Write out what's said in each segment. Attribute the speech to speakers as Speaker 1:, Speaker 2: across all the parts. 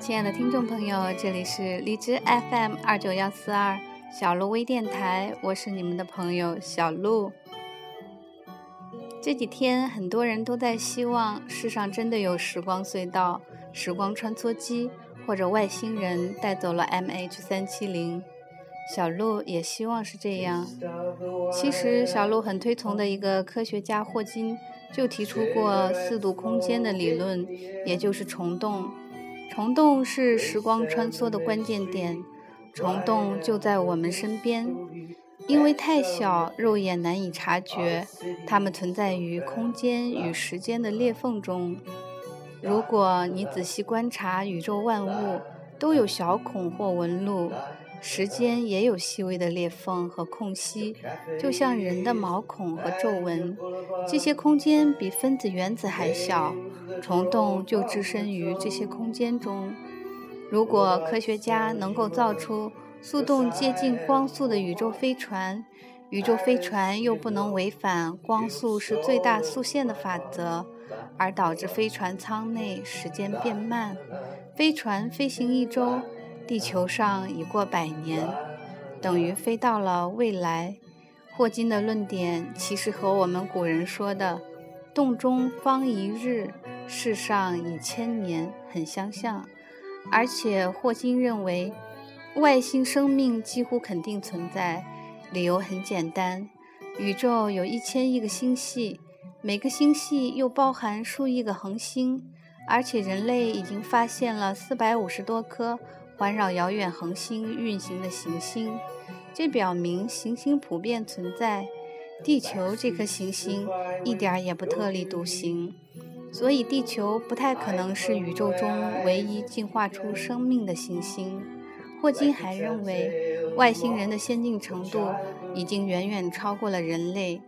Speaker 1: 亲爱的听众朋友，这里是荔枝 FM 二九幺四二小鹿微电台，我是你们的朋友小鹿。这几天，很多人都在希望世上真的有时光隧道、时光穿梭机，或者外星人带走了 MH 三七零。小鹿也希望是这样。其实，小鹿很推崇的一个科学家霍金就提出过四度空间的理论，也就是虫洞。虫洞是时光穿梭的关键点，虫洞就在我们身边。因为太小，肉眼难以察觉，它们存在于空间与时间的裂缝中。如果你仔细观察宇宙万物，都有小孔或纹路，时间也有细微的裂缝和空隙，就像人的毛孔和皱纹。这些空间比分子原子还小，虫洞就置身于这些空间中。如果科学家能够造出，速度接近光速的宇宙飞船，宇宙飞船又不能违反光速是最大速限的法则，而导致飞船舱内时间变慢。飞船飞行一周，地球上已过百年，等于飞到了未来。霍金的论点其实和我们古人说的“洞中方一日，世上已千年”很相像，而且霍金认为。外星生命几乎肯定存在，理由很简单：宇宙有一千亿个星系，每个星系又包含数亿个恒星，而且人类已经发现了四百五十多颗环绕遥远恒星运行的行星，这表明行星普遍存在。地球这颗行星一点也不特立独行，所以地球不太可能是宇宙中唯一进化出生命的行星。霍金还认为，外星人的先进程度已经远远超过了人类，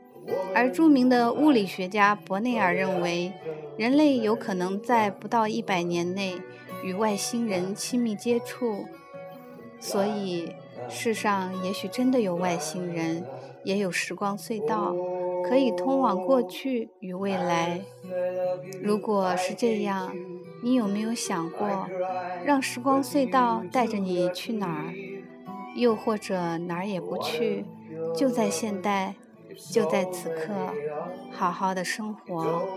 Speaker 1: 而著名的物理学家伯内尔认为，人类有可能在不到一百年内与外星人亲密接触。所以，世上也许真的有外星人，也有时光隧道，可以通往过去与未来。如果是这样，你有没有想过，让时光隧道带着你去哪儿？又或者哪儿也不去，就在现代，就在此刻，好好的生活。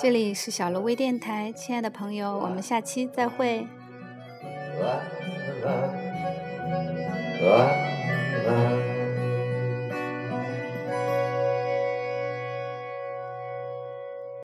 Speaker 1: 这里是小鹿微电台，亲爱的朋友，我们下期再会。